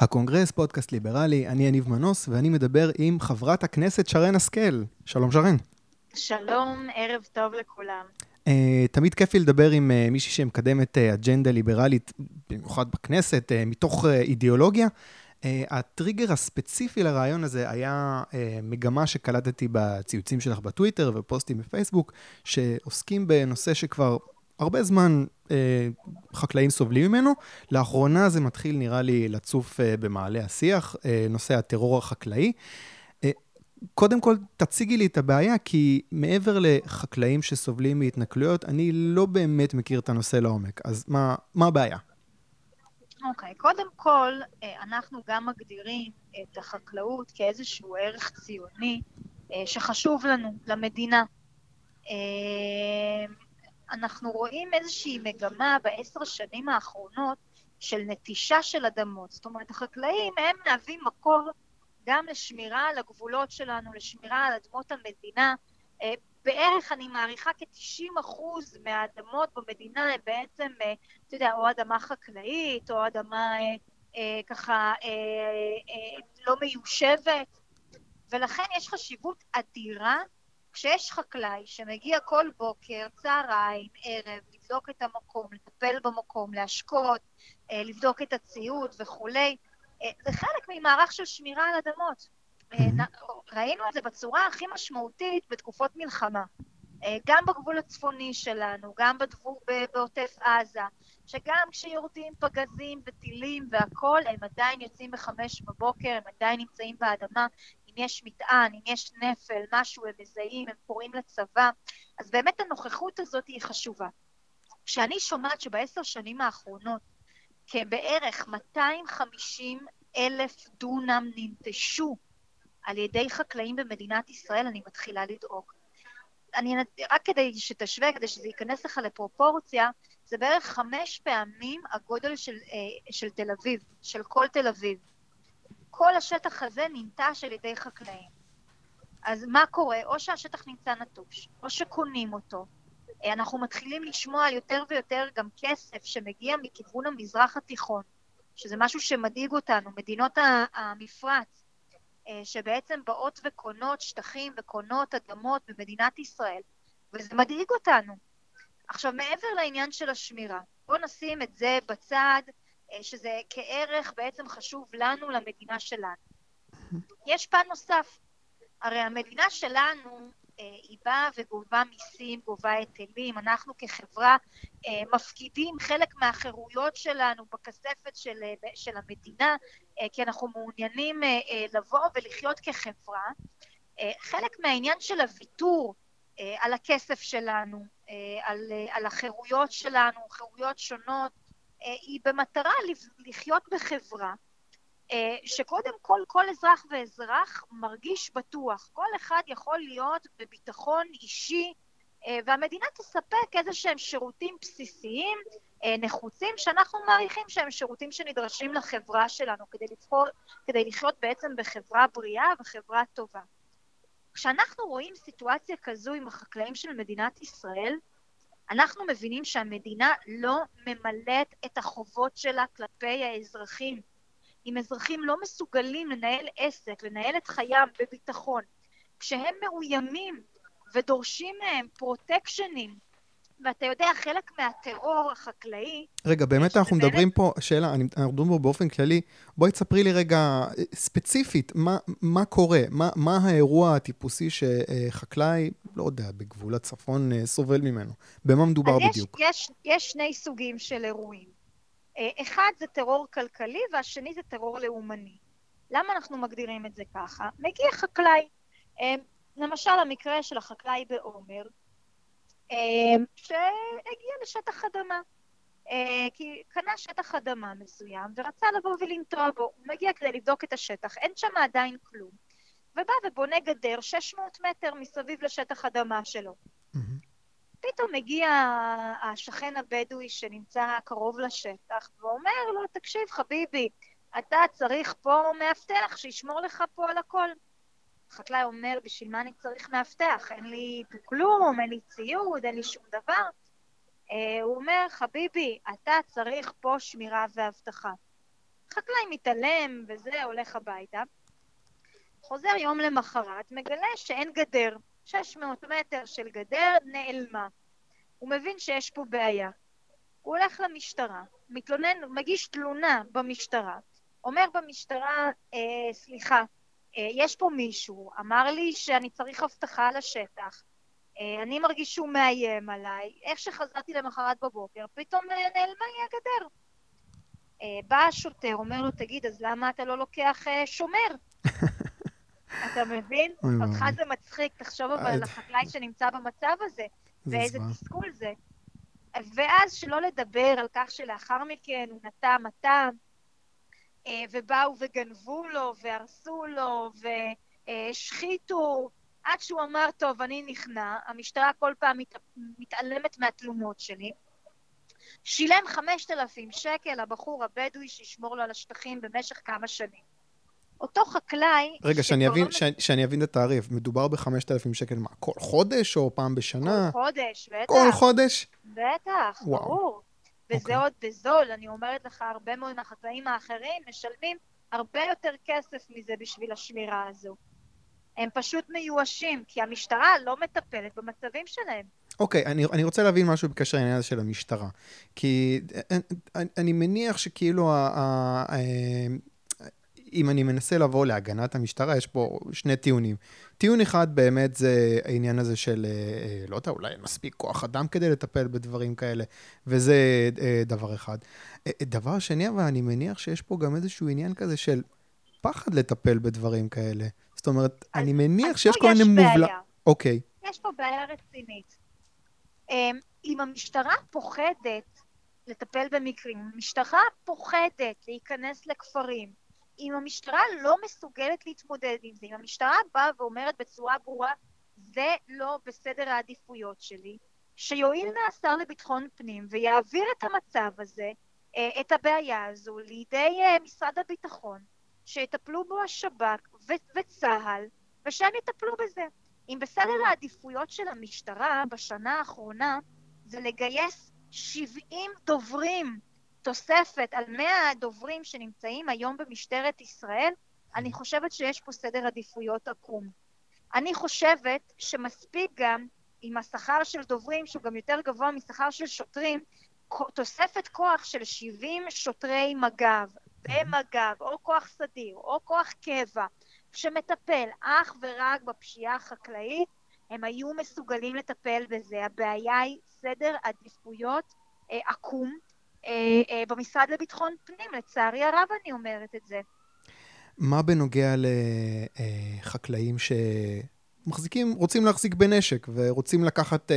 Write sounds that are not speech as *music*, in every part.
הקונגרס, פודקאסט ליברלי, אני יניב מנוס, ואני מדבר עם חברת הכנסת שרן השכל. שלום שרן. שלום, ערב טוב לכולם. Uh, תמיד כיף לי לדבר עם uh, מישהי שמקדמת uh, אג'נדה ליברלית, במיוחד בכנסת, uh, מתוך uh, אידיאולוגיה. Uh, הטריגר הספציפי לריאיון הזה היה uh, מגמה שקלטתי בציוצים שלך בטוויטר ופוסטים בפייסבוק, שעוסקים בנושא שכבר הרבה זמן אה, חקלאים סובלים ממנו. לאחרונה זה מתחיל, נראה לי, לצוף אה, במעלה השיח, אה, נושא הטרור החקלאי. אה, קודם כל, תציגי לי את הבעיה, כי מעבר לחקלאים שסובלים מהתנכלויות, אני לא באמת מכיר את הנושא לעומק. אז מה, מה הבעיה? אוקיי, okay, קודם כל, אה, אנחנו גם מגדירים את החקלאות כאיזשהו ערך ציוני אה, שחשוב לנו, למדינה. אנחנו רואים איזושהי מגמה בעשר שנים האחרונות של נטישה של אדמות. זאת אומרת, החקלאים הם מהווים מקור גם לשמירה על הגבולות שלנו, לשמירה על אדמות המדינה. אה, בערך, אני מעריכה, כ-90 אחוז מהאדמות במדינה הם בעצם, אה, אתה יודע, או אדמה חקלאית, או אדמה אה, אה, ככה אה, אה, לא מיושבת, ולכן יש חשיבות אדירה כשיש חקלאי שמגיע כל בוקר, צהריים, ערב, לבדוק את המקום, לטפל במקום, להשקות, אה, לבדוק את הציוד וכולי, אה, זה חלק ממערך של שמירה על אדמות. אה, ראינו את זה בצורה הכי משמעותית בתקופות מלחמה. גם בגבול הצפוני שלנו, גם בדבור, בעוטף עזה, שגם כשיורדים פגזים וטילים והכול, הם עדיין יוצאים בחמש בבוקר, הם עדיין נמצאים באדמה, אם יש מטען, אם יש נפל, משהו הם מזהים, הם קוראים לצבא, אז באמת הנוכחות הזאת היא חשובה. כשאני שומעת שבעשר שנים האחרונות כבערך 250 אלף דונם ננטשו על ידי חקלאים במדינת ישראל, אני מתחילה לדאוג. אני, רק כדי שתשווה, כדי שזה ייכנס לך לפרופורציה, זה בערך חמש פעמים הגודל של, אה, של תל אביב, של כל תל אביב. כל השטח הזה ננטש על ידי חקלאים. אז מה קורה? או שהשטח נמצא נטוש, או שקונים אותו. אנחנו מתחילים לשמוע על יותר ויותר גם כסף שמגיע מכיוון המזרח התיכון, שזה משהו שמדאיג אותנו, מדינות המפרץ, אה, שבעצם באות וקונות שטחים וקונות אדמות במדינת ישראל, וזה מדאיג אותנו. עכשיו, מעבר לעניין של השמירה, בואו נשים את זה בצד, אה, שזה כערך בעצם חשוב לנו, למדינה שלנו. *laughs* יש פן נוסף, הרי המדינה שלנו אה, היא באה וגובה מיסים, גובה היטלים, אנחנו כחברה אה, מפקידים חלק מהחירויות שלנו בכספת של, של המדינה, כי אנחנו מעוניינים לבוא ולחיות כחברה. חלק מהעניין של הוויתור על הכסף שלנו, על, על החירויות שלנו, חירויות שונות, אה, היא במטרה לחיות בחברה אה, שקודם כל כל אזרח ואזרח מרגיש בטוח. כל אחד יכול להיות בביטחון אישי אה, והמדינה תספק איזה שהם שירותים בסיסיים נחוצים שאנחנו מעריכים שהם שירותים שנדרשים לחברה שלנו כדי, לבחור, כדי לחיות בעצם בחברה בריאה וחברה טובה. כשאנחנו רואים סיטואציה כזו עם החקלאים של מדינת ישראל, אנחנו מבינים שהמדינה לא ממלאת את החובות שלה כלפי האזרחים. אם אזרחים לא מסוגלים לנהל עסק, לנהל את חייהם בביטחון, כשהם מאוימים ודורשים מהם פרוטקשנים, ואתה יודע, חלק מהטרור החקלאי... רגע, באמת אנחנו באמת... מדברים פה, שאלה, אנחנו מדברים פה באופן כללי, בואי תספרי לי רגע אה, ספציפית, מה, מה קורה? מה, מה האירוע הטיפוסי שחקלאי, לא יודע, בגבול הצפון אה, סובל ממנו? במה מדובר אז בדיוק? יש, יש, יש שני סוגים של אירועים. אה, אחד זה טרור כלכלי והשני זה טרור לאומני. למה אנחנו מגדירים את זה ככה? מגיע חקלאי, למשל המקרה של החקלאי בעומר, שהגיע לשטח אדמה. אה, כי קנה שטח אדמה מסוים ורצה לבוא ולנטוע בו. הוא מגיע כדי לבדוק את השטח, אין שם עדיין כלום. ובא ובונה גדר 600 מטר מסביב לשטח אדמה שלו. פתאום מגיע השכן הבדואי שנמצא קרוב לשטח ואומר לו, תקשיב חביבי, אתה צריך פה מאבטח שישמור לך פה על הכל. החקלאי אומר, בשביל מה אני צריך מאבטח? אין לי פה כלום, אין לי ציוד, אין לי שום דבר. Uh, הוא אומר, חביבי, אתה צריך פה שמירה ואבטחה. חקלאי מתעלם וזה, הולך הביתה. חוזר יום למחרת, מגלה שאין גדר. 600 מטר של גדר נעלמה. הוא מבין שיש פה בעיה. הוא הולך למשטרה, מתלונן, מגיש תלונה במשטרה, אומר במשטרה, אה, סליחה, אה, יש פה מישהו, אמר לי שאני צריך אבטחה על השטח, אה, אני מרגיש שהוא מאיים עליי, איך שחזרתי למחרת בבוקר, פתאום אה, נעלמה לי הגדר. אה, בא השוטר, אומר לו, תגיד, אז למה אתה לא לוקח אה, שומר? *laughs* אתה מבין? אותך זה מצחיק, תחשוב אבל על החקלאי שנמצא במצב הזה, ואיזה תסכול זה. ואז שלא לדבר על כך שלאחר מכן הוא נטע מטע, אה, ובאו וגנבו לו, והרסו לו, והשחיתו, עד שהוא אמר, טוב, אני נכנע, המשטרה כל פעם מת... מתעלמת מהתלונות שלי. שילם 5,000 שקל לבחור הבדואי שישמור לו על השטחים במשך כמה שנים. אותו חקלאי... רגע, שאני אבין, לא... שאני, שאני אבין את התעריף. מדובר ב-5,000 שקל, מה, כל חודש או פעם בשנה? כל חודש, בטח. כל חודש? בטח, וואו. ברור. וזה okay. אוקיי. עוד בזול, אני אומרת לך, הרבה מאוד מהחקלאים האחרים משלמים הרבה יותר כסף מזה בשביל השמירה הזו. הם פשוט מיואשים, כי המשטרה לא מטפלת במצבים שלהם. אוקיי, okay, אני, אני רוצה להבין משהו בקשר לעניין הזה של המשטרה. כי אני, אה, אה, אני מניח שכאילו ה, ה, אם אני מנסה לבוא להגנת המשטרה, יש פה שני טיעונים. טיעון אחד באמת זה העניין הזה של, אה, אה, לא יודע, אולי אין מספיק כוח אדם כדי לטפל בדברים כאלה, וזה אה, דבר אחד. דבר שני, אבל אני מניח שיש פה גם איזשהו עניין כזה של פחד לטפל בדברים כאלה. זאת אומרת, אז, אני מניח שיש כל מיני מובלע... אוקיי. יש פה בעיה רצינית. אמ, אם המשטרה פוחדת לטפל במקרים, המשטרה פוחדת להיכנס לכפרים, אם המשטרה לא מסוגלת להתמודד עם זה, אם המשטרה באה ואומרת בצורה ברורה, זה לא בסדר העדיפויות שלי, שיואיל נא השר לביטחון פנים ויעביר את המצב הזה, אה, את הבעיה הזו, לידי אה, משרד הביטחון, שיטפלו בו השב"כ וצה"ל, ושהם יטפלו בזה. אם בסדר העדיפויות של המשטרה בשנה האחרונה זה לגייס 70 דוברים תוספת על 100 הדוברים שנמצאים היום במשטרת ישראל, אני חושבת שיש פה סדר עדיפויות עקום. אני חושבת שמספיק גם עם השכר של דוברים, שהוא גם יותר גבוה משכר של שוטרים, תוספת כוח של 70 שוטרי מג"ב במג"ב, או כוח סדיר, או כוח קבע, שמטפל אך ורק בפשיעה החקלאית, הם היו מסוגלים לטפל בזה. הבעיה היא סדר עדיפויות אה, עקום, אה, במשרד לביטחון פנים, לצערי הרב אני אומרת את זה. מה בנוגע לחקלאים שמחזיקים, רוצים להחזיק בנשק ורוצים לקחת uh,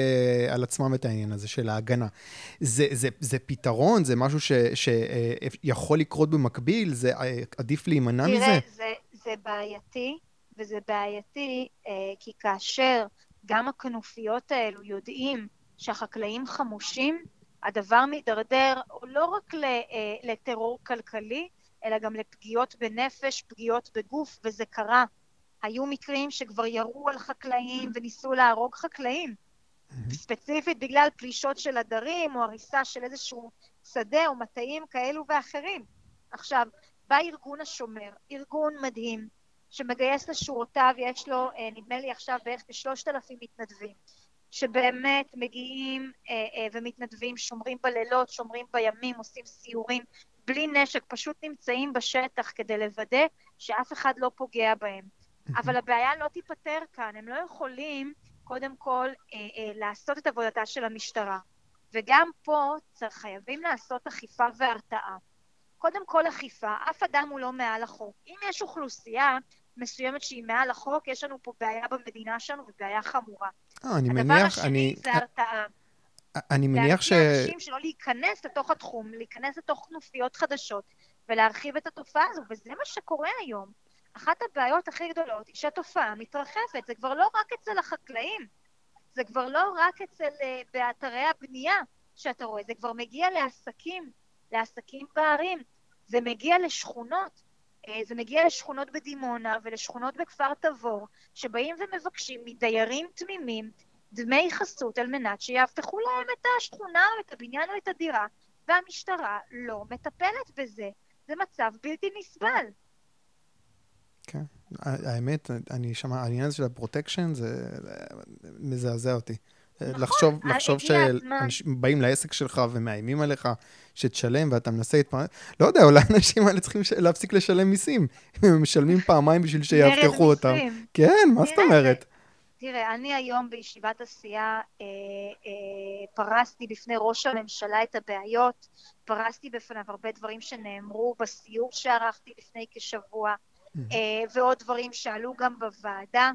על עצמם את העניין הזה של ההגנה. זה, זה, זה פתרון? זה משהו ש, שיכול לקרות במקביל? זה עדיף להימנע מזה? תראה, זה, זה בעייתי, וזה בעייתי uh, כי כאשר גם הכנופיות האלו יודעים שהחקלאים חמושים, הדבר מידרדר לא רק אה, לטרור כלכלי, אלא גם לפגיעות בנפש, פגיעות בגוף, וזה קרה. היו מקרים שכבר ירו על חקלאים וניסו להרוג חקלאים, ספציפית בגלל פלישות של עדרים או הריסה של איזשהו שדה או מטעים כאלו ואחרים. עכשיו, בא ארגון השומר, ארגון מדהים, שמגייס לשורותיו, יש לו, אה, נדמה לי עכשיו בערך כשלושת אלפים מתנדבים. שבאמת מגיעים אה, אה, ומתנדבים, שומרים בלילות, שומרים בימים, עושים סיורים, בלי נשק, פשוט נמצאים בשטח כדי לוודא שאף אחד לא פוגע בהם. אבל הבעיה לא תיפתר כאן, הם לא יכולים קודם כל אה, אה, לעשות את עבודתה של המשטרה. וגם פה צריך, חייבים לעשות אכיפה והרתעה. קודם כל אכיפה, אף אדם הוא לא מעל החוק. אם יש אוכלוסייה מסוימת שהיא מעל החוק, יש לנו פה בעיה במדינה שלנו ובעיה חמורה. אה, אני מניח, הדבר השני אני... זה הרתעה. אני מניח ש... להרגיע אנשים שלא להיכנס לתוך התחום, להיכנס לתוך כנופיות חדשות ולהרחיב את התופעה הזו, וזה מה שקורה היום. אחת הבעיות הכי גדולות היא שהתופעה מתרחבת, זה כבר לא רק אצל החקלאים, זה כבר לא רק אצל, uh, באתרי הבנייה שאתה רואה, זה כבר מגיע לעסקים, לעסקים בערים, זה מגיע לשכונות, אה, זה מגיע לשכונות בדימונה ולשכונות בכפר תבור, שבאים ומבקשים מדיירים תמימים דמי חסות על מנת שיאבטחו להם את השכונה או את הבניין או את הדירה, והמשטרה לא מטפלת בזה. זה מצב בלתי נסבל. כן, האמת, אני שמע, העניין הזה של הפרוטקשן, זה מזעזע אותי. נכון, לחשוב, לחשוב שאנשים באים לעסק שלך ומאיימים עליך שתשלם ואתה מנסה להתפרנס, לא יודע, אולי האנשים האלה צריכים להפסיק לשלם מיסים. *laughs* הם משלמים פעמיים בשביל שיאבטחו אותם. כן, מה זאת אומרת? תראה, אני היום בישיבת עשייה אה, אה, פרסתי בפני ראש הממשלה את הבעיות, פרסתי בפניו הרבה דברים שנאמרו בסיור שערכתי לפני כשבוע, אה, ועוד דברים שעלו גם בוועדה.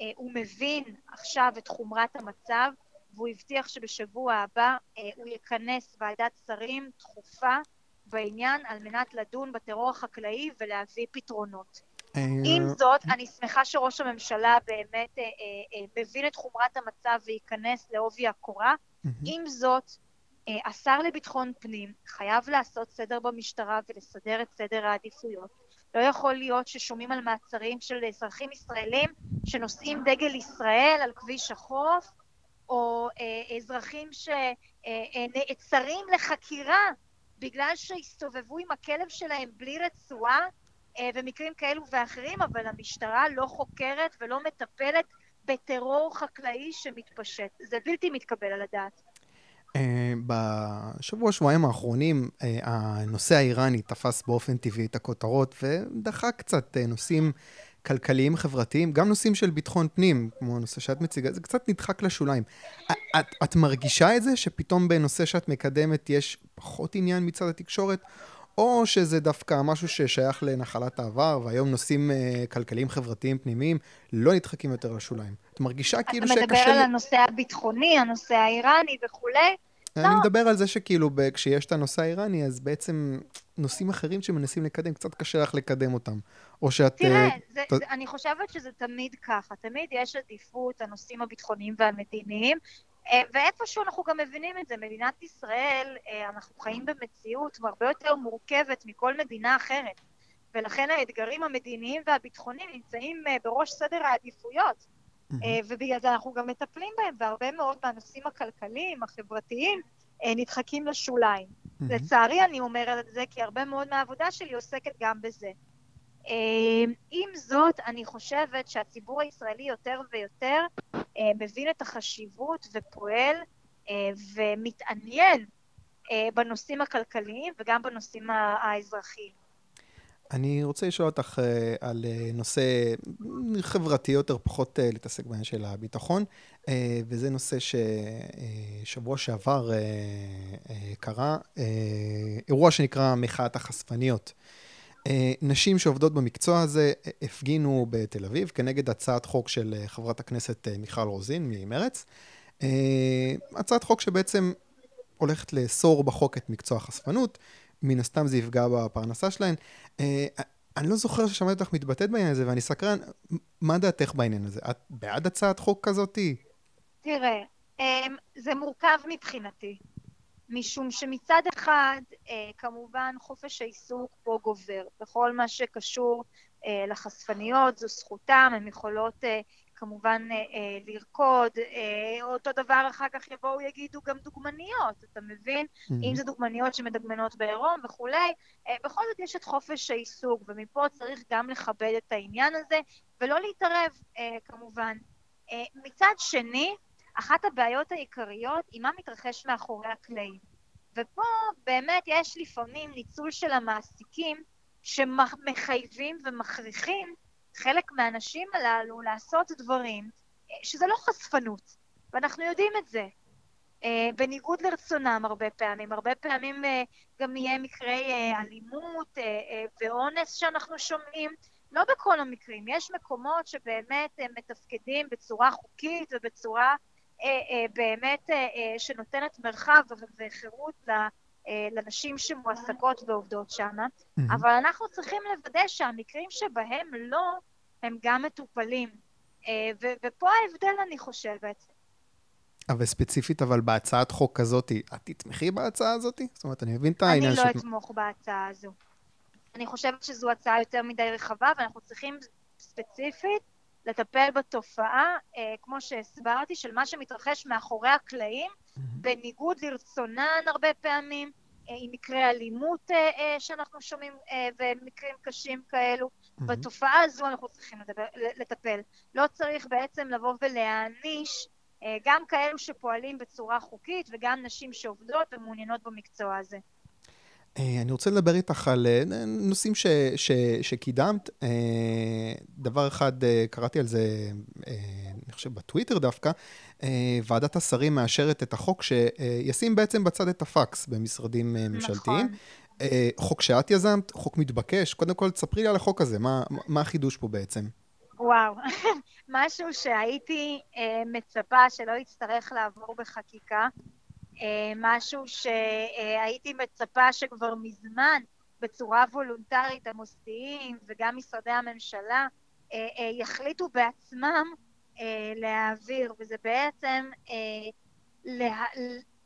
אה, הוא מבין עכשיו את חומרת המצב, והוא הבטיח שבשבוע הבא אה, הוא יכנס ועדת שרים דחופה בעניין על מנת לדון בטרור החקלאי ולהביא פתרונות. עם זאת, אני שמחה שראש הממשלה באמת מבין את חומרת המצב וייכנס לעובי הקורה. עם זאת, השר לביטחון פנים חייב לעשות סדר במשטרה ולסדר את סדר העדיפויות. לא יכול להיות ששומעים על מעצרים של אזרחים ישראלים שנושאים דגל ישראל על כביש החוף, או אה, אזרחים שנעצרים אה, אה, לחקירה בגלל שהסתובבו עם הכלב שלהם בלי רצועה, ומקרים כאלו ואחרים, אבל המשטרה לא חוקרת ולא מטפלת בטרור חקלאי שמתפשט. זה בלתי מתקבל על הדעת. בשבוע, שבועיים האחרונים, הנושא האיראני תפס באופן טבעי את הכותרות ודחה קצת נושאים כלכליים חברתיים, גם נושאים של ביטחון פנים, כמו הנושא שאת מציגה, זה קצת נדחק לשוליים. את, את מרגישה את זה שפתאום בנושא שאת מקדמת יש פחות עניין מצד התקשורת, או שזה דווקא משהו ששייך לנחלת העבר, והיום נושאים uh, כלכליים חברתיים פנימיים לא נדחקים יותר לשוליים? את מרגישה כאילו שקשה... אתה מדבר על הנושא הביטחוני, הנושא האיראני וכולי? אני לא. מדבר על זה שכאילו כשיש את הנושא האיראני, אז בעצם נושאים אחרים שמנסים לקדם, קצת קשה לך לקדם אותם. או שאת... תראה, uh, זה, ת... זה, אני חושבת שזה תמיד ככה. תמיד יש עדיפות הנושאים הביטחוניים והמדיניים, אה, ואיפשהו אנחנו גם מבינים את זה, מדינת ישראל, אה, אנחנו חיים במציאות הרבה יותר מורכבת מכל מדינה אחרת, ולכן האתגרים המדיניים והביטחוניים נמצאים בראש סדר העדיפויות, ובגלל זה אנחנו גם מטפלים בהם, והרבה מאוד מהנושאים הכלכליים, החברתיים, נדחקים לשוליים. לצערי אני אומרת את זה, כי הרבה מאוד מהעבודה שלי עוסקת גם בזה. אמ, עם זאת, אני חושבת שהציבור הישראלי יותר ויותר אה, מבין את החשיבות ופועל אה, ומתעניין אה, בנושאים הכלכליים וגם בנושאים האזרחיים. אני רוצה לשאול אותך על נושא חברתי יותר, פחות להתעסק בעניין של הביטחון, וזה נושא ששבוע שעבר קרה, אירוע שנקרא מחאת החשפניות. אה, נשים שעובדות במקצוע הזה אה, הפגינו בתל אביב כנגד הצעת חוק של אה, חברת הכנסת מיכל רוזין ממרץ. הצעת חוק שבעצם הולכת לאסור בחוק את מקצוע החשפנות, מן הסתם זה יפגע בפרנסה שלהן. אני לא זוכר ששמעתי אותך מתבטאת בעניין הזה, ואני סקרן, מה דעתך בעניין הזה? את בעד הצעת חוק כזאתי? תראה, זה מורכב מבחינתי. משום שמצד אחד, אה, כמובן, חופש העיסוק פה גובר. בכל מה שקשור אה, לחשפניות, זו זכותם, הן יכולות אה, כמובן אה, אה, לרקוד, אה, אותו דבר אחר כך יבואו יגידו גם דוגמניות, אתה מבין? Mm-hmm. אם זה דוגמניות שמדגמנות בעירום וכולי, אה, בכל זאת יש את חופש העיסוק, ומפה צריך גם לכבד את העניין הזה, ולא להתערב אה, כמובן. אה, מצד שני, אחת הבעיות העיקריות היא מה מתרחש מאחורי הקלעים. ופה באמת יש לפעמים ניצול של המעסיקים שמחייבים ומכריחים חלק מהאנשים הללו לעשות דברים אה, שזה לא חשפנות, ואנחנו יודעים את זה. אה, בניגוד לרצונם הרבה פעמים, הרבה פעמים אה, גם יהיה מקרי אלימות ואונס שאנחנו שומעים, לא בכל המקרים, יש מקומות שבאמת הם מתפקדים בצורה חוקית ובצורה באמת שנותנת מרחב וחירות לנשים שמועסקות ועובדות שם, mm-hmm. אבל אנחנו צריכים לוודא שהמקרים שבהם לא, הם גם מטופלים. ופה ההבדל, אני חושבת. אבל ספציפית, אבל בהצעת חוק כזאת, את תתמכי בהצעה הזאת? זאת אומרת, אני מבין את העניין של... אני לא אתמוך בהצעה הזו. אני חושבת שזו הצעה יותר מדי רחבה, ואנחנו צריכים ספציפית לטפל בתופעה, אה, כמו שהסברתי, של מה שמתרחש מאחורי הקלעים, mm-hmm. בניגוד לרצונן הרבה פעמים, עם מקרי אלימות שאנחנו שומעים ומקרים קשים כאלו. Mm-hmm. בתופעה הזו אנחנו צריכים לדבר, לטפל. לא צריך בעצם לבוא ולהעניש גם כאלו שפועלים בצורה חוקית וגם נשים שעובדות ומעוניינות במקצוע הזה. אה, אני רוצה לדבר איתך על אה, נושאים ש, ש, שקידמת. אה, דבר אחד, קראתי על זה, אני חושב, בטוויטר דווקא, ועדת השרים מאשרת את החוק שישים בעצם בצד את הפקס במשרדים ממשלתיים. נכון. חוק שאת יזמת, חוק מתבקש. קודם כל, תספרי לי על החוק הזה, מה, מה החידוש פה בעצם? וואו, *laughs* משהו שהייתי מצפה שלא יצטרך לעבור בחקיקה. אה, משהו שהייתי מצפה שכבר מזמן בצורה וולונטרית המוסדיים וגם משרדי הממשלה אה, אה, יחליטו בעצמם להעביר, וזה בעצם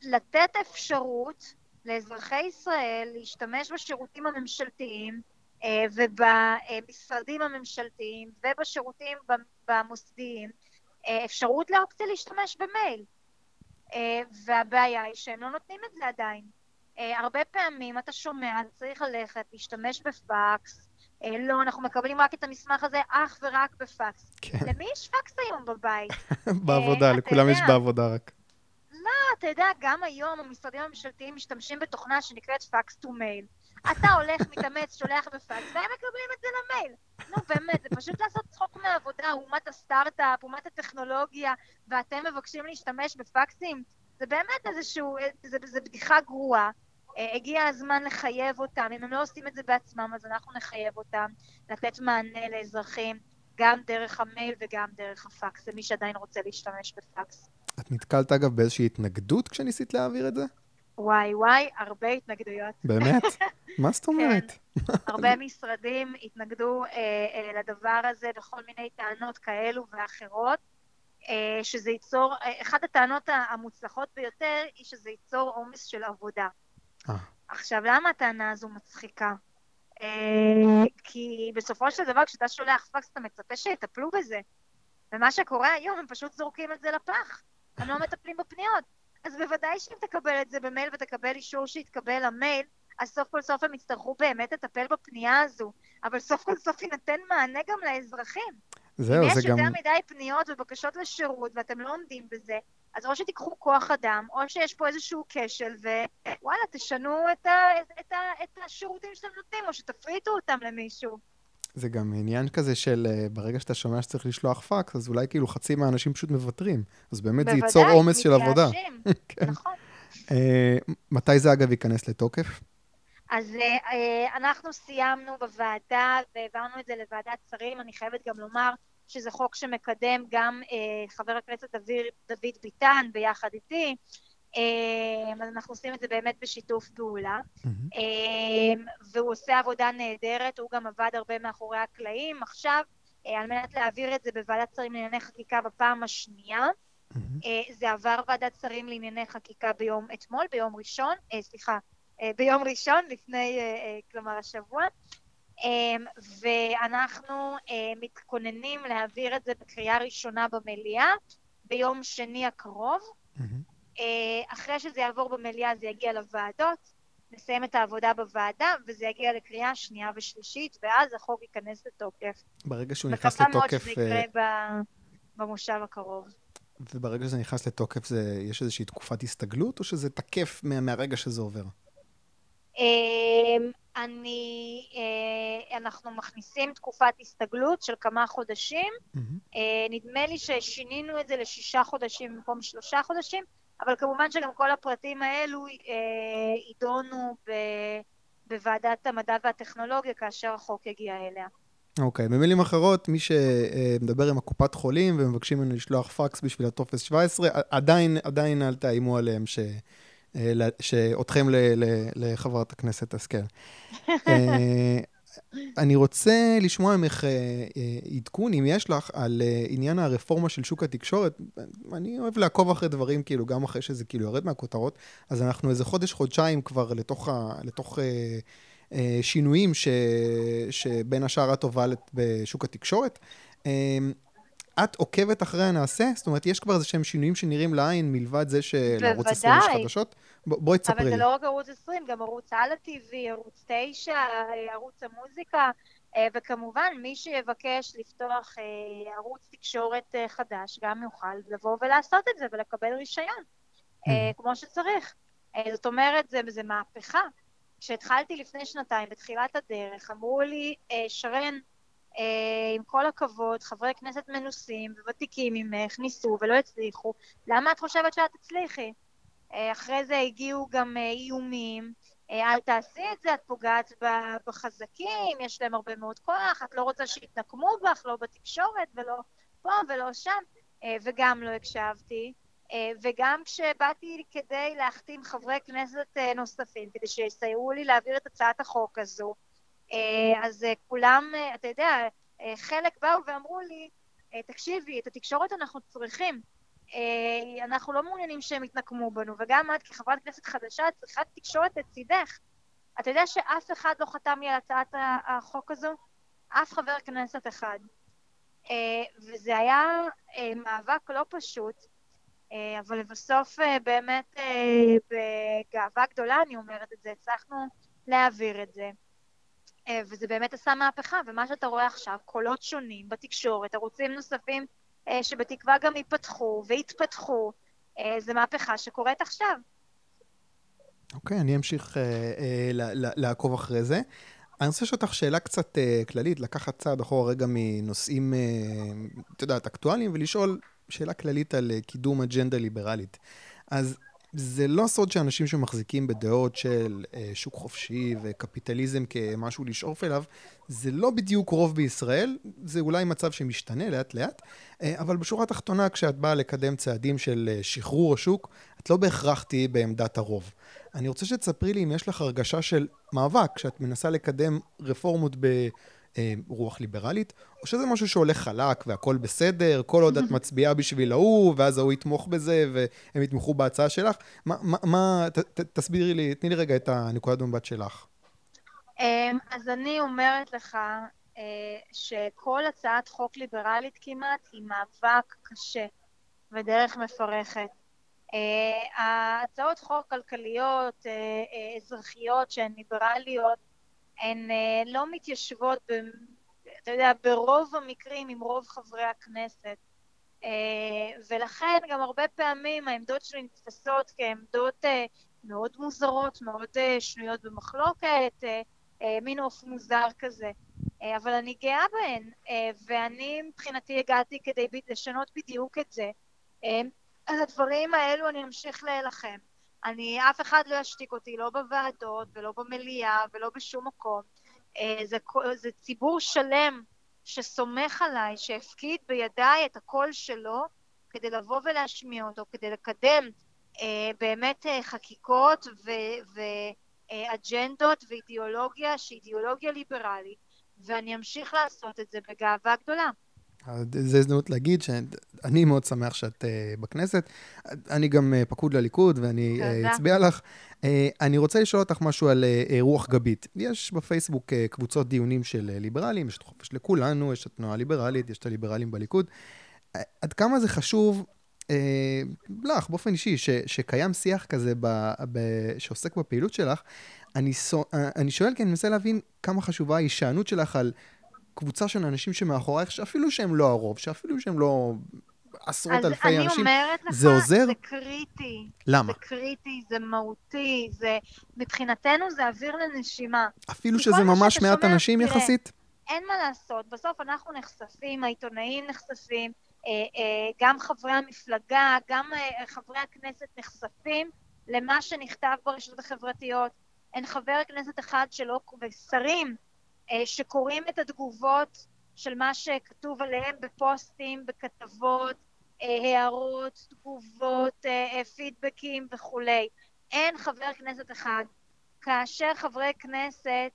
לתת אפשרות לאזרחי ישראל להשתמש בשירותים הממשלתיים ובמשרדים הממשלתיים ובשירותים במוסדיים אפשרות לאופציה להשתמש במייל. אה, והבעיה היא שהם לא נותנים את זה עדיין. אה, הרבה פעמים אתה שומע, צריך ללכת, להשתמש בפקס, אה, לא, אנחנו מקבלים רק את המסמך הזה אך ורק בפקס. כן. למי יש פקס היום בבית? *laughs* בעבודה, לכולם יש בעבודה רק. לא, אתה יודע, גם היום המשרדים הממשלתיים משתמשים בתוכנה שנקראת fax to mail. אתה הולך, מתאמץ, שולח בפקס, והם מקבלים את זה למייל. נו, באמת, זה פשוט לעשות צחוק מהעבודה, אומת הסטארט-אפ, אומת הטכנולוגיה, ואתם מבקשים להשתמש בפקסים? זה באמת איזשהו, זה, זה בדיחה גרועה. אה, הגיע הזמן לחייב אותם, אם הם לא עושים את זה בעצמם, אז אנחנו נחייב אותם, לתת מענה לאזרחים, גם דרך המייל וגם דרך הפקס, למי שעדיין רוצה להשתמש בפקס. את נתקלת אגב באיזושהי התנגדות כשניסית להעביר את זה? וואי וואי, הרבה התנגדויות. באמת? *laughs* מה זאת אומרת? כן, הרבה משרדים התנגדו אה, אה, לדבר הזה בכל מיני טענות כאלו ואחרות, אה, שזה ייצור, אה, אחת הטענות המוצלחות ביותר היא שזה ייצור עומס של עבודה. אה. עכשיו, למה הטענה הזו מצחיקה? אה, כי בסופו של דבר, כשאתה שולח פקס, אתה מצפה שיטפלו בזה. ומה שקורה היום, הם פשוט זורקים את זה לפח. הם לא מטפלים בפניות. אז בוודאי שאם תקבל את זה במייל ותקבל אישור שיתקבל המייל, אז סוף כל סוף הם יצטרכו באמת לטפל בפנייה הזו, אבל סוף כל סוף יינתן מענה גם לאזרחים. זהו, זה גם... אם יש יותר מדי פניות ובקשות לשירות ואתם לא עומדים בזה, אז או שתיקחו כוח אדם, או שיש פה איזשהו כשל, ווואלה, תשנו את, ה... את, ה... את השירותים שאתם נותנים, או שתפריטו אותם למישהו. זה גם עניין כזה של אה, ברגע שאתה שומע שצריך לשלוח פקס, אז אולי כאילו חצי מהאנשים פשוט מוותרים. אז באמת זה ייצור עומס של עבודה. בוודאי, מתייאשים, *laughs* נכון. uh, מתי זה אגב ייכנס לתוקף? אז uh, אנחנו סיימנו בוועדה והעברנו את זה לוועדת שרים. אני חייבת גם לומר שזה חוק שמקדם גם uh, חבר הכנסת דוד, דוד ביטן ביחד איתי. אמ, אז אנחנו עושים את זה באמת בשיתוף פעולה. אמ, והוא עושה עבודה נהדרת, הוא גם עבד הרבה מאחורי הקלעים. עכשיו, אה, על מנת להעביר את זה בוועדת שרים לענייני חקיקה בפעם השנייה, אה, זה עבר ועדת שרים לענייני חקיקה ביום אתמול, ביום ראשון, אה, סליחה, ביום ראשון, לפני, כלומר השבוע. אמ, ואנחנו מתכוננים להעביר את זה בקריאה ראשונה במליאה ביום שני הקרוב. אה, אחרי שזה יעבור במליאה זה יגיע לוועדות, נסיים את העבודה בוועדה, וזה יגיע לקריאה שנייה ושלישית, ואז החוק ייכנס לתוקף. ברגע שהוא נכנס לתוקף... מקווה מאוד שזה יקרה אה, במושב הקרוב. וברגע שזה נכנס לתוקף, זה, יש איזושהי תקופת הסתגלות, או שזה תקף מה, מהרגע שזה עובר? אמ, אני, אה, אנחנו מכניסים תקופת הסתגלות של כמה חודשים. נדמה לי ששינינו את זה לשישה חודשים במקום שלושה חודשים. אבל כמובן שגם כל הפרטים האלו אה, יידונו ב, בוועדת המדע והטכנולוגיה כאשר החוק יגיע אליה. אוקיי, okay. במילים אחרות, מי שמדבר עם הקופת חולים ומבקשים ממנו לשלוח פקס בשביל הטופס 17, עדיין, עדיין אל תאיימו עליהם ש... אה, שאותכם לחברת הכנסת השכל. *laughs* אני רוצה לשמוע ממך אה, אה, עדכון, אם יש לך, על אה, עניין הרפורמה של שוק התקשורת. אני אוהב לעקוב אחרי דברים, כאילו, גם אחרי שזה כאילו יורד מהכותרות, אז אנחנו איזה חודש, חודשיים כבר לתוך, ה, לתוך אה, אה, שינויים ש, שבין השאר את הובלת בשוק התקשורת. אה, את עוקבת אחרי הנעשה? זאת אומרת, יש כבר איזה שהם שינויים שנראים לעין מלבד זה שלערוץ 20 יש חדשות? ב, בואי תספרי לי. אבל זה לא רק ערוץ 20, גם ערוץ הלא TV, ערוץ 9, ערוץ המוזיקה, אה, וכמובן, מי שיבקש לפתוח אה, ערוץ תקשורת אה, חדש, גם יוכל לבוא ולעשות את זה ולקבל רישיון, mm. כמו שצריך. זאת אומרת, זה, זה מהפכה. כשהתחלתי לפני שנתיים, בתחילת הדרך, אמרו לי, שרן, עם כל הכבוד, חברי כנסת מנוסים וותיקים ממך ניסו ולא הצליחו, למה את חושבת שאת תצליחי? אחרי זה הגיעו גם איומים, אל תעשי את זה, את פוגעת בחזקים, יש להם הרבה מאוד כוח, את לא רוצה שיתנקמו בך, לא בתקשורת ולא פה ולא שם, אה, וגם לא הקשבתי. אה, וגם כשבאתי כדי להחתים חברי כנסת אה, נוספים, כדי שיסייעו לי להעביר את הצעת החוק הזו, אז כולם, אתה יודע, חלק באו ואמרו לי, תקשיבי, את התקשורת אנחנו צריכים. אנחנו לא מעוניינים שהם יתנקמו בנו, וגם את כחברת כנסת חדשה צריכה תקשורת לצידך. אתה יודע שאף אחד לא חתם לי על הצעת החוק הזו? אף חבר כנסת אחד. וזה היה מאבק לא פשוט, אבל לבסוף באמת בגאווה גדולה, אני אומרת את זה, הצלחנו להעביר את זה. וזה באמת עשה מהפכה, ומה שאתה רואה עכשיו, קולות שונים בתקשורת, ערוצים נוספים אה, שבתקווה גם ייפתחו ויתפתחו. אה, זו מהפכה שקורית עכשיו. אוקיי, okay, אני אמשיך uh, uh, לעקוב אחרי זה. אני רוצה לשאול אותך שאלה קצת uh, כללית, לקחת צעד אחורה רגע מנושאים, uh, את יודעת, אקטואליים, ולשאול שאלה כללית על uh, קידום אג'נדה ליברלית. אז זה לא סוד שאנשים שמחזיקים בדעות של אה, שוק חופשי וקפיטליזם כמשהו לשאוף אליו, זה לא בדיוק רוב בישראל, זה אולי מצב שמשתנה לאט לאט, אה, אבל בשורה התחתונה, כשאת באה לקדם צעדים של אה, שחרור השוק, את לא בהכרח תהיי בעמדת הרוב. אני רוצה שתספרי לי אם יש לך הרגשה של מאבק, כשאת מנסה לקדם רפורמות ב... אה, רוח ליברלית, או שזה משהו שהולך חלק והכל בסדר, כל עוד את מצביעה בשביל ההוא, ואז ההוא יתמוך בזה, והם יתמכו בהצעה שלך. מה, מה, מה ת, ת, תסבירי לי, תני לי רגע את הנקודת מבט שלך. אמ, אז אני אומרת לך אה, שכל הצעת חוק ליברלית כמעט היא מאבק קשה ודרך מפרכת. Uh, ההצעות חוק כלכליות, uh, uh, אזרחיות שהן ליברליות, הן אה, לא מתיישבות, ב, אתה יודע, ברוב המקרים עם רוב חברי הכנסת. אה, ולכן גם הרבה פעמים העמדות שלי נתפסות כעמדות אה, מאוד מוזרות, מאוד שנויות במחלוקת, מין עוף מוזר כזה. אבל אני גאה בהן, ואני מבחינתי הגעתי כדי לשנות בדיוק את זה. על הדברים האלו אני אמשיך להילחם. אני, אף אחד לא ישתיק אותי, לא בוועדות ולא במליאה ולא בשום מקום. אה, זה, זה ציבור שלם שסומך עליי, שהפקיד בידיי את הקול שלו כדי לבוא ולהשמיע אותו, כדי לקדם אה, באמת אה, חקיקות ואג'נדות ואידיאולוגיה שהיא אידיאולוגיה ליברלית, ואני אמשיך לעשות את זה בגאווה גדולה. זו הזדמנות להגיד שאני מאוד שמח שאת uh, בכנסת. אני גם uh, פקוד לליכוד ואני uh, אצביע לך. Uh, אני רוצה לשאול אותך משהו על uh, רוח גבית. יש בפייסבוק uh, קבוצות דיונים של uh, ליברלים, יש את חופש לכולנו, יש את התנועה הליברלית, יש את הליברלים בליכוד. Uh, עד כמה זה חשוב uh, לך, באופן אישי, ש, שקיים שיח כזה ב, ב, שעוסק בפעילות שלך, אני, so, uh, אני שואל כי אני מנסה להבין כמה חשובה ההישענות שלך על קבוצה של אנשים שמאחורייך, שאפילו שהם לא הרוב, שאפילו שהם לא עשרות אלפי אנשים, זה עוזר? אז אני אומרת לך, זה קריטי. למה? זה קריטי, זה מהותי, זה... מבחינתנו זה אוויר לנשימה. אפילו שזה ממש מעט אנשים תראה, יחסית? אין מה לעשות, בסוף אנחנו נחשפים, העיתונאים נחשפים, אה, אה, גם חברי המפלגה, גם אה, חברי הכנסת נחשפים למה שנכתב ברשתות החברתיות. אין חבר כנסת אחד שלא, ושרים שקוראים את התגובות של מה שכתוב עליהם בפוסטים, בכתבות, אה, הערות, תגובות, אה, פידבקים וכולי. אין חבר כנסת אחד. כאשר חברי כנסת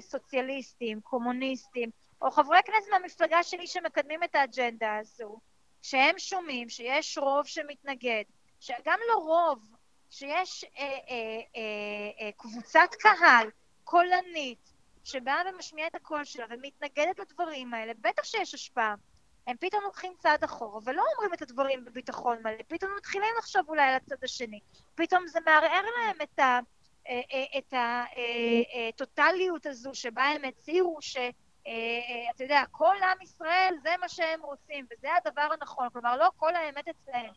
סוציאליסטים, קומוניסטים, או חברי כנסת מהמפלגה שלי שמקדמים את האג'נדה הזו, שהם שומעים שיש רוב שמתנגד, שגם לא רוב, שיש אה, אה, אה, אה, קבוצת קהל קולנית שבאה ומשמיעה את הקול שלה ומתנגדת לדברים האלה, בטח שיש השפעה. הם פתאום לוקחים צעד אחורה ולא אומרים את הדברים בביטחון מלא, פתאום מתחילים לחשוב אולי על הצד השני, פתאום זה מערער להם את ה... אה, אה, הטוטליות הזו שבה הם הצהירו שאתה יודע, כל עם ישראל זה מה שהם רוצים וזה הדבר הנכון, כלומר לא כל האמת אצלהם.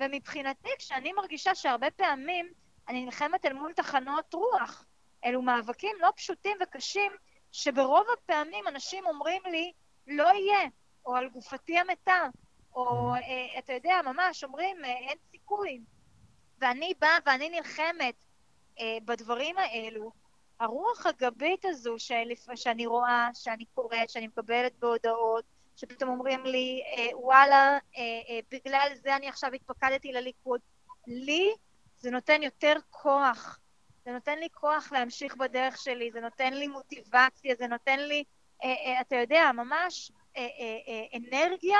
ומבחינתי, כשאני מרגישה שהרבה פעמים אני נלחמת אל מול תחנות רוח, אלו מאבקים לא פשוטים וקשים, שברוב הפעמים אנשים אומרים לי, לא יהיה, או על גופתי המתה, או אה, אתה יודע, ממש אומרים, אה, אין סיכוי. ואני באה ואני נלחמת אה, בדברים האלו, הרוח הגבית הזו שלפ... שאני רואה, שאני קוראת, שאני מקבלת בהודעות, שפתאום אומרים לי, אה, וואלה, אה, אה, בגלל זה אני עכשיו התפקדתי לליכוד. לי זה נותן יותר כוח. זה נותן לי כוח להמשיך בדרך שלי, זה נותן לי מוטיבציה, זה נותן לי, אה, אה, אתה יודע, ממש אה, אה, אה, אנרגיה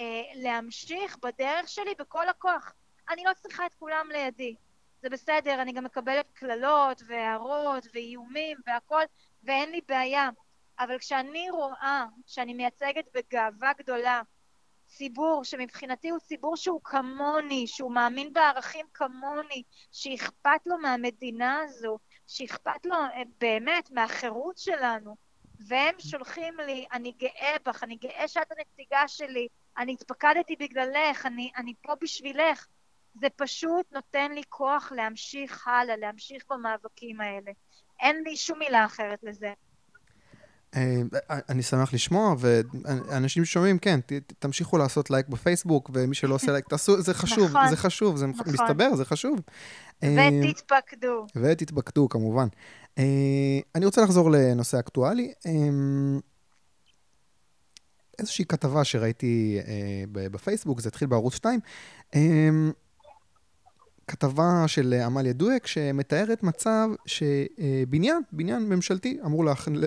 אה, להמשיך בדרך שלי בכל הכוח. אני לא צריכה את כולם לידי. זה בסדר, אני גם מקבלת קללות והערות ואיומים והכל, ואין לי בעיה. אבל כשאני רואה שאני מייצגת בגאווה גדולה ציבור שמבחינתי הוא ציבור שהוא כמוני, שהוא מאמין בערכים כמוני, שאכפת לו מהמדינה הזו, שאכפת לו אה, באמת מהחירות שלנו, והם שולחים לי, אני גאה בך, אני גאה שאת הנציגה שלי, אני התפקדתי בגללך, אני, אני פה בשבילך. זה פשוט נותן לי כוח להמשיך הלאה, להמשיך במאבקים האלה. אין לי שום מילה אחרת לזה. אה, אני שמח לשמוע, ואנשים שומעים, כן, תמשיכו לעשות לייק בפייסבוק, ומי שלא עושה לייק, תעשו, זה חשוב, נכון, זה חשוב, זה נכון. מסתבר, זה חשוב. אה, ותתפקדו. ותתפקדו, כמובן. אה, אני רוצה לחזור לנושא אקטואלי. איזושהי כתבה שראיתי בפייסבוק, זה התחיל בערוץ 2. כתבה של עמליה דואק שמתארת מצב שבניין, בניין ממשלתי, אמור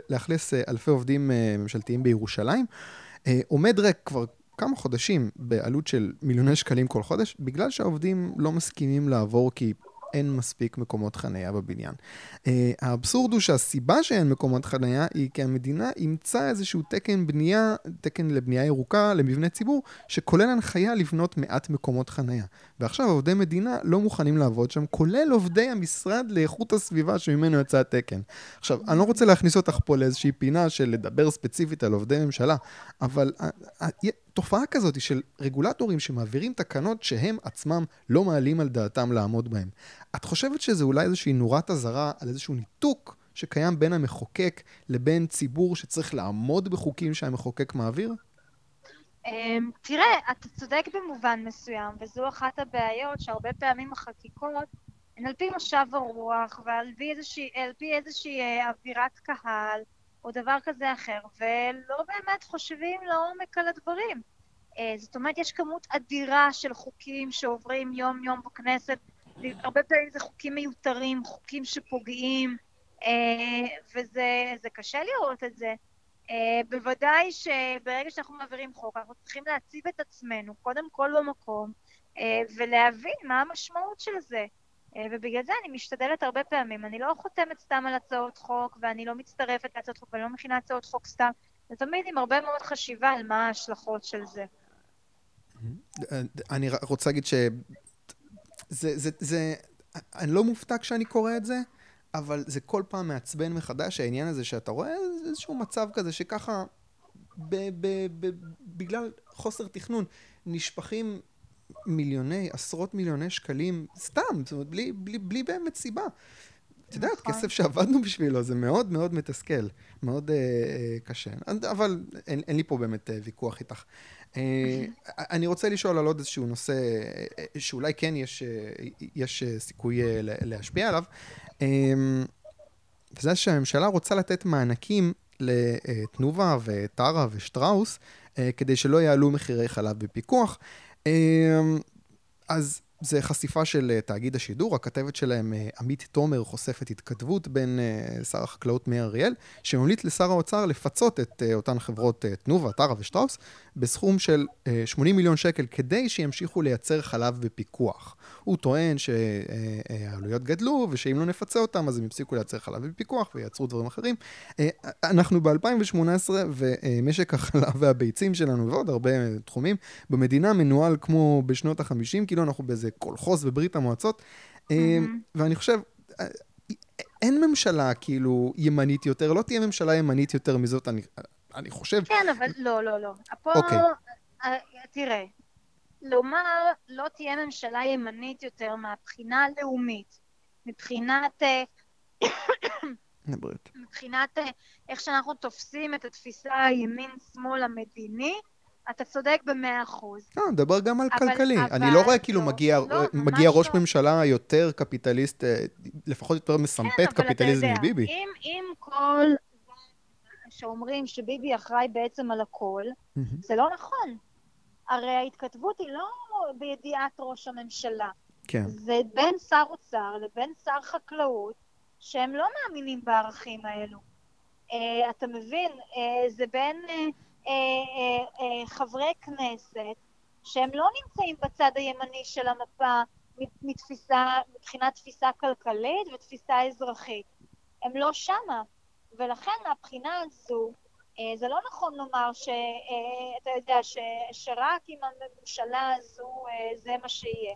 לאכלס אלפי עובדים אה, ממשלתיים בירושלים, אה, עומד ריק כבר כמה חודשים בעלות של מיליוני שקלים כל חודש, בגלל שהעובדים לא מסכימים לעבור כי אין מספיק מקומות חניה בבניין. Uh, האבסורד הוא שהסיבה שאין מקומות חניה היא כי המדינה אימצה איזשהו תקן בנייה, תקן לבנייה ירוקה למבנה ציבור, שכולל הנחיה לבנות מעט מקומות חניה. ועכשיו עובדי מדינה לא מוכנים לעבוד שם, כולל עובדי המשרד לאיכות הסביבה שממנו יצא התקן. עכשיו, אני לא רוצה להכניס אותך פה לאיזושהי פינה של לדבר ספציפית על עובדי ממשלה, אבל אה, אה, תופעה כזאת של רגולטורים שמעבירים תקנות שהם עצמם לא מעלים על דעתם לעמוד בהן. את חושבת שזה אולי איזושהי נורת אזהרה על איזשהו ניתוק שקיים בין המחוקק לבין ציבור שצריך לעמוד בחוקים שהמחוקק מעביר? אמ, תראה, אתה צודק במובן מסוים, וזו אחת הבעיות שהרבה פעמים החקיקות הן על פי משב הרוח ועל פי איזושהי, פי איזושהי אה, אווירת קהל. או דבר כזה אחר, ולא באמת חושבים לעומק על הדברים. אה, זאת אומרת, יש כמות אדירה של חוקים שעוברים יום-יום בכנסת, הרבה פעמים זה חוקים מיותרים, חוקים שפוגעים, אה, וזה קשה לראות את זה. אה, בוודאי שברגע שאנחנו מעבירים חוק, אנחנו צריכים להציב את עצמנו קודם כל במקום, ולהבין מה המשמעות של זה. אה, ובגלל זה אני משתדלת הרבה פעמים. אני לא חותמת סתם על הצעות חוק, ואני לא מצטרפת להצעות חוק, ואני לא מכינה הצעות חוק סתם. זה תמיד עם הרבה מאוד חשיבה על מה ההשלכות של זה. אני רוצה להגיד ש... זה, זה, זה... אני לא מופתע כשאני קורא את זה, אבל זה כל פעם מעצבן מחדש, העניין הזה שאתה רואה איזשהו מצב כזה שככה, ב, ב, ב, בגלל חוסר תכנון, נשפכים מיליוני, עשרות מיליוני שקלים, סתם, זאת אומרת, בלי, בלי, בלי באמת סיבה. את יודעת, נכון. כסף שעבדנו בשבילו, זה מאוד מאוד מתסכל, מאוד uh, uh, קשה. אבל אין, אין לי פה באמת uh, ויכוח איתך. Uh, אני רוצה לשאול על עוד איזשהו נושא uh, שאולי כן יש, יש סיכוי להשפיע עליו, uh, וזה שהממשלה רוצה לתת מענקים לתנובה וטרה ושטראוס, כדי שלא יעלו מחירי חלב בפיקוח. אמ, אז זה חשיפה של אה, תאגיד השידור, הכתבת שלהם, אה, עמית תומר, חושפת התכתבות בין אה, שר החקלאות מאיר אריאל, שממליץ לשר האוצר לפצות את אותן חברות תנובה, טרה ושטראוס, בסכום של 80 מיליון שקל כדי שימשיכו לייצר חלב בפיקוח. הוא טוען שהעלויות גדלו, ושאם לא נפצה אותם, אז הם יפסיקו לייצר חלב בפיקוח וייצרו דברים אחרים. אנחנו ב-2018, ומשק החלב והביצים שלנו, ועוד הרבה תחומים, במדינה מנוהל כמו בשנות ה-50, כאילו אנחנו באיזה קולחוז בברית המועצות. Mm-hmm. ואני חושב, אין ממשלה כאילו ימנית יותר, לא תהיה ממשלה ימנית יותר מזאת, אני, אני חושב. כן, אבל לא, לא, לא. פה, אוקיי. אה, תראה, לומר לא תהיה ממשלה ימנית יותר מהבחינה הלאומית, מבחינת... אה, מבחינת אה, איך שאנחנו תופסים את התפיסה הימין-שמאל המדיני, אתה צודק במאה אחוז. לא, נדבר גם על אבל, כלכלי. אבל, אני לא רואה כאילו לא, מגיע, לא, מגיע ראש לא. ממשלה יותר קפיטליסט, לפחות יותר מסמפת כן, קפיטליזם מביבי. אם, אם כל שאומרים שביבי אחראי בעצם על הכל, mm-hmm. זה לא נכון. הרי ההתכתבות היא לא בידיעת ראש הממשלה. כן. זה בין שר אוצר לבין שר חקלאות, שהם לא מאמינים בערכים האלו. Uh, אתה מבין? Uh, זה בין uh, uh, uh, uh, חברי כנסת שהם לא נמצאים בצד הימני של המפה מתפיסה, מבחינת תפיסה כלכלית ותפיסה אזרחית. הם לא שמה. ולכן מהבחינה הזו, אה, זה לא נכון לומר שאתה אה, יודע ש, שרק עם הממשלה הזו אה, זה מה שיהיה.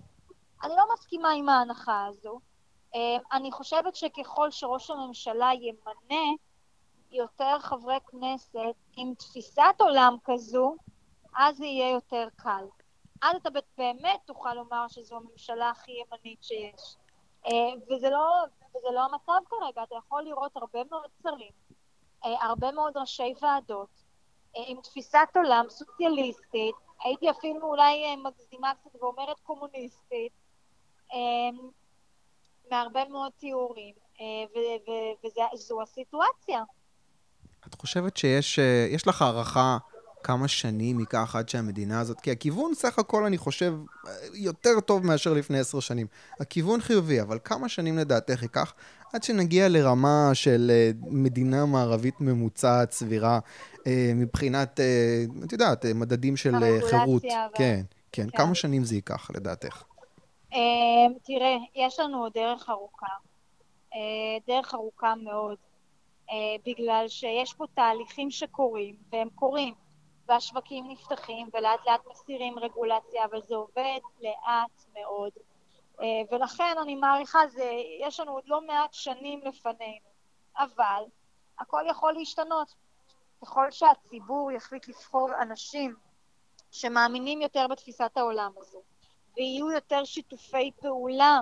אני לא מסכימה עם ההנחה הזו. אני חושבת שככל שראש הממשלה ימנה יותר חברי כנסת עם תפיסת עולם כזו, אז זה יהיה יותר קל. אז אתה באמת תוכל לומר שזו הממשלה הכי ימנית שיש. וזה לא, וזה לא המצב כרגע, אתה יכול לראות הרבה מאוד שרים, אה, הרבה מאוד ראשי ועדות, אה, עם תפיסת עולם סוציאליסטית, הייתי אפילו אולי אה, מגזימה קצת ואומרת קומוניסטית, מהרבה מאוד תיאורים, וזו הסיטואציה. את חושבת שיש לך הערכה כמה שנים ייקח עד שהמדינה הזאת, כי הכיוון סך הכל אני חושב יותר טוב מאשר לפני עשר שנים. הכיוון חיובי, אבל כמה שנים לדעתך ייקח עד שנגיע לרמה של אה, מדינה מערבית ממוצעת, סבירה, אה, מבחינת, אה, את יודעת, מדדים של חירות. ו... כן, כן, כן. כמה שנים זה ייקח לדעתך? תראה, יש לנו עוד דרך ארוכה. דרך ארוכה מאוד. בגלל שיש פה תהליכים שקורים, והם קורים. והשווקים נפתחים ולאט לאט מסירים רגולציה, אבל זה עובד לאט מאוד. אה, ולכן אני מעריכה, זה, יש לנו עוד לא מעט שנים לפנינו, אבל הכל יכול להשתנות. ככל שהציבור יחליט לבחור אנשים שמאמינים יותר בתפיסת העולם הזו, ויהיו יותר שיתופי פעולה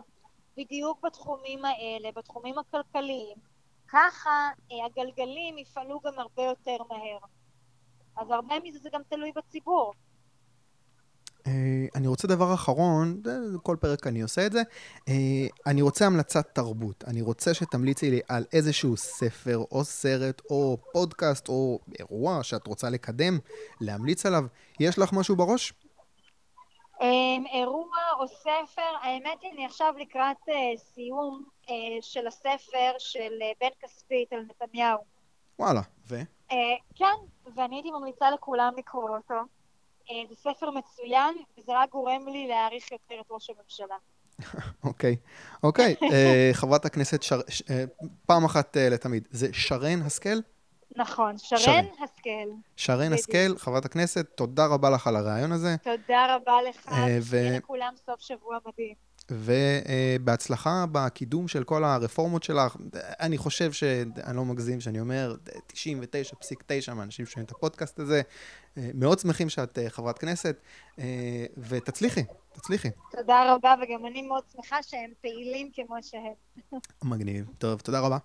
בדיוק בתחומים האלה, בתחומים הכלכליים, ככה אה, הגלגלים יפעלו גם הרבה יותר מהר. אז הרבה מזה זה גם תלוי בציבור. Uh, אני רוצה דבר אחרון, כל פרק אני עושה את זה, uh, אני רוצה המלצת תרבות. אני רוצה שתמליצי לי על איזשהו ספר או סרט או פודקאסט או אירוע שאת רוצה לקדם, להמליץ עליו. יש לך משהו בראש? Um, אירוע או ספר, האמת היא, אני עכשיו לקראת uh, סיום של הספר של בן כספית על נתניהו. וואלה, ו? כן, ואני הייתי ממליצה לכולם לקרוא אותו. Uh, זה ספר מצוין, וזה רק גורם לי להעריך יותר את ראש הממשלה. *laughs* אוקיי, אוקיי. אה, *laughs* חברת הכנסת, שר... ש... פעם אחת לתמיד, זה שרן השכל? נכון, שרן, שרן. השכל. שרן השכל, חברת הכנסת, תודה רבה לך על הרעיון הזה. תודה רבה לך, שיהיה לכולם סוף שבוע מדהים. ובהצלחה בקידום של כל הרפורמות שלך. אני חושב שאני לא מגזים שאני אומר, 99.9 מהאנשים שומעים את הפודקאסט הזה. מאוד שמחים שאת אה, חברת כנסת, אה, ותצליחי, תצליחי. תודה רבה, וגם אני מאוד שמחה שהם פעילים כמו שהם. מגניב. טוב, תודה רבה.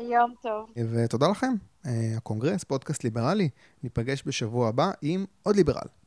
יום טוב. ותודה לכם. אה, הקונגרס, פודקאסט ליברלי, ניפגש בשבוע הבא עם עוד ליברל.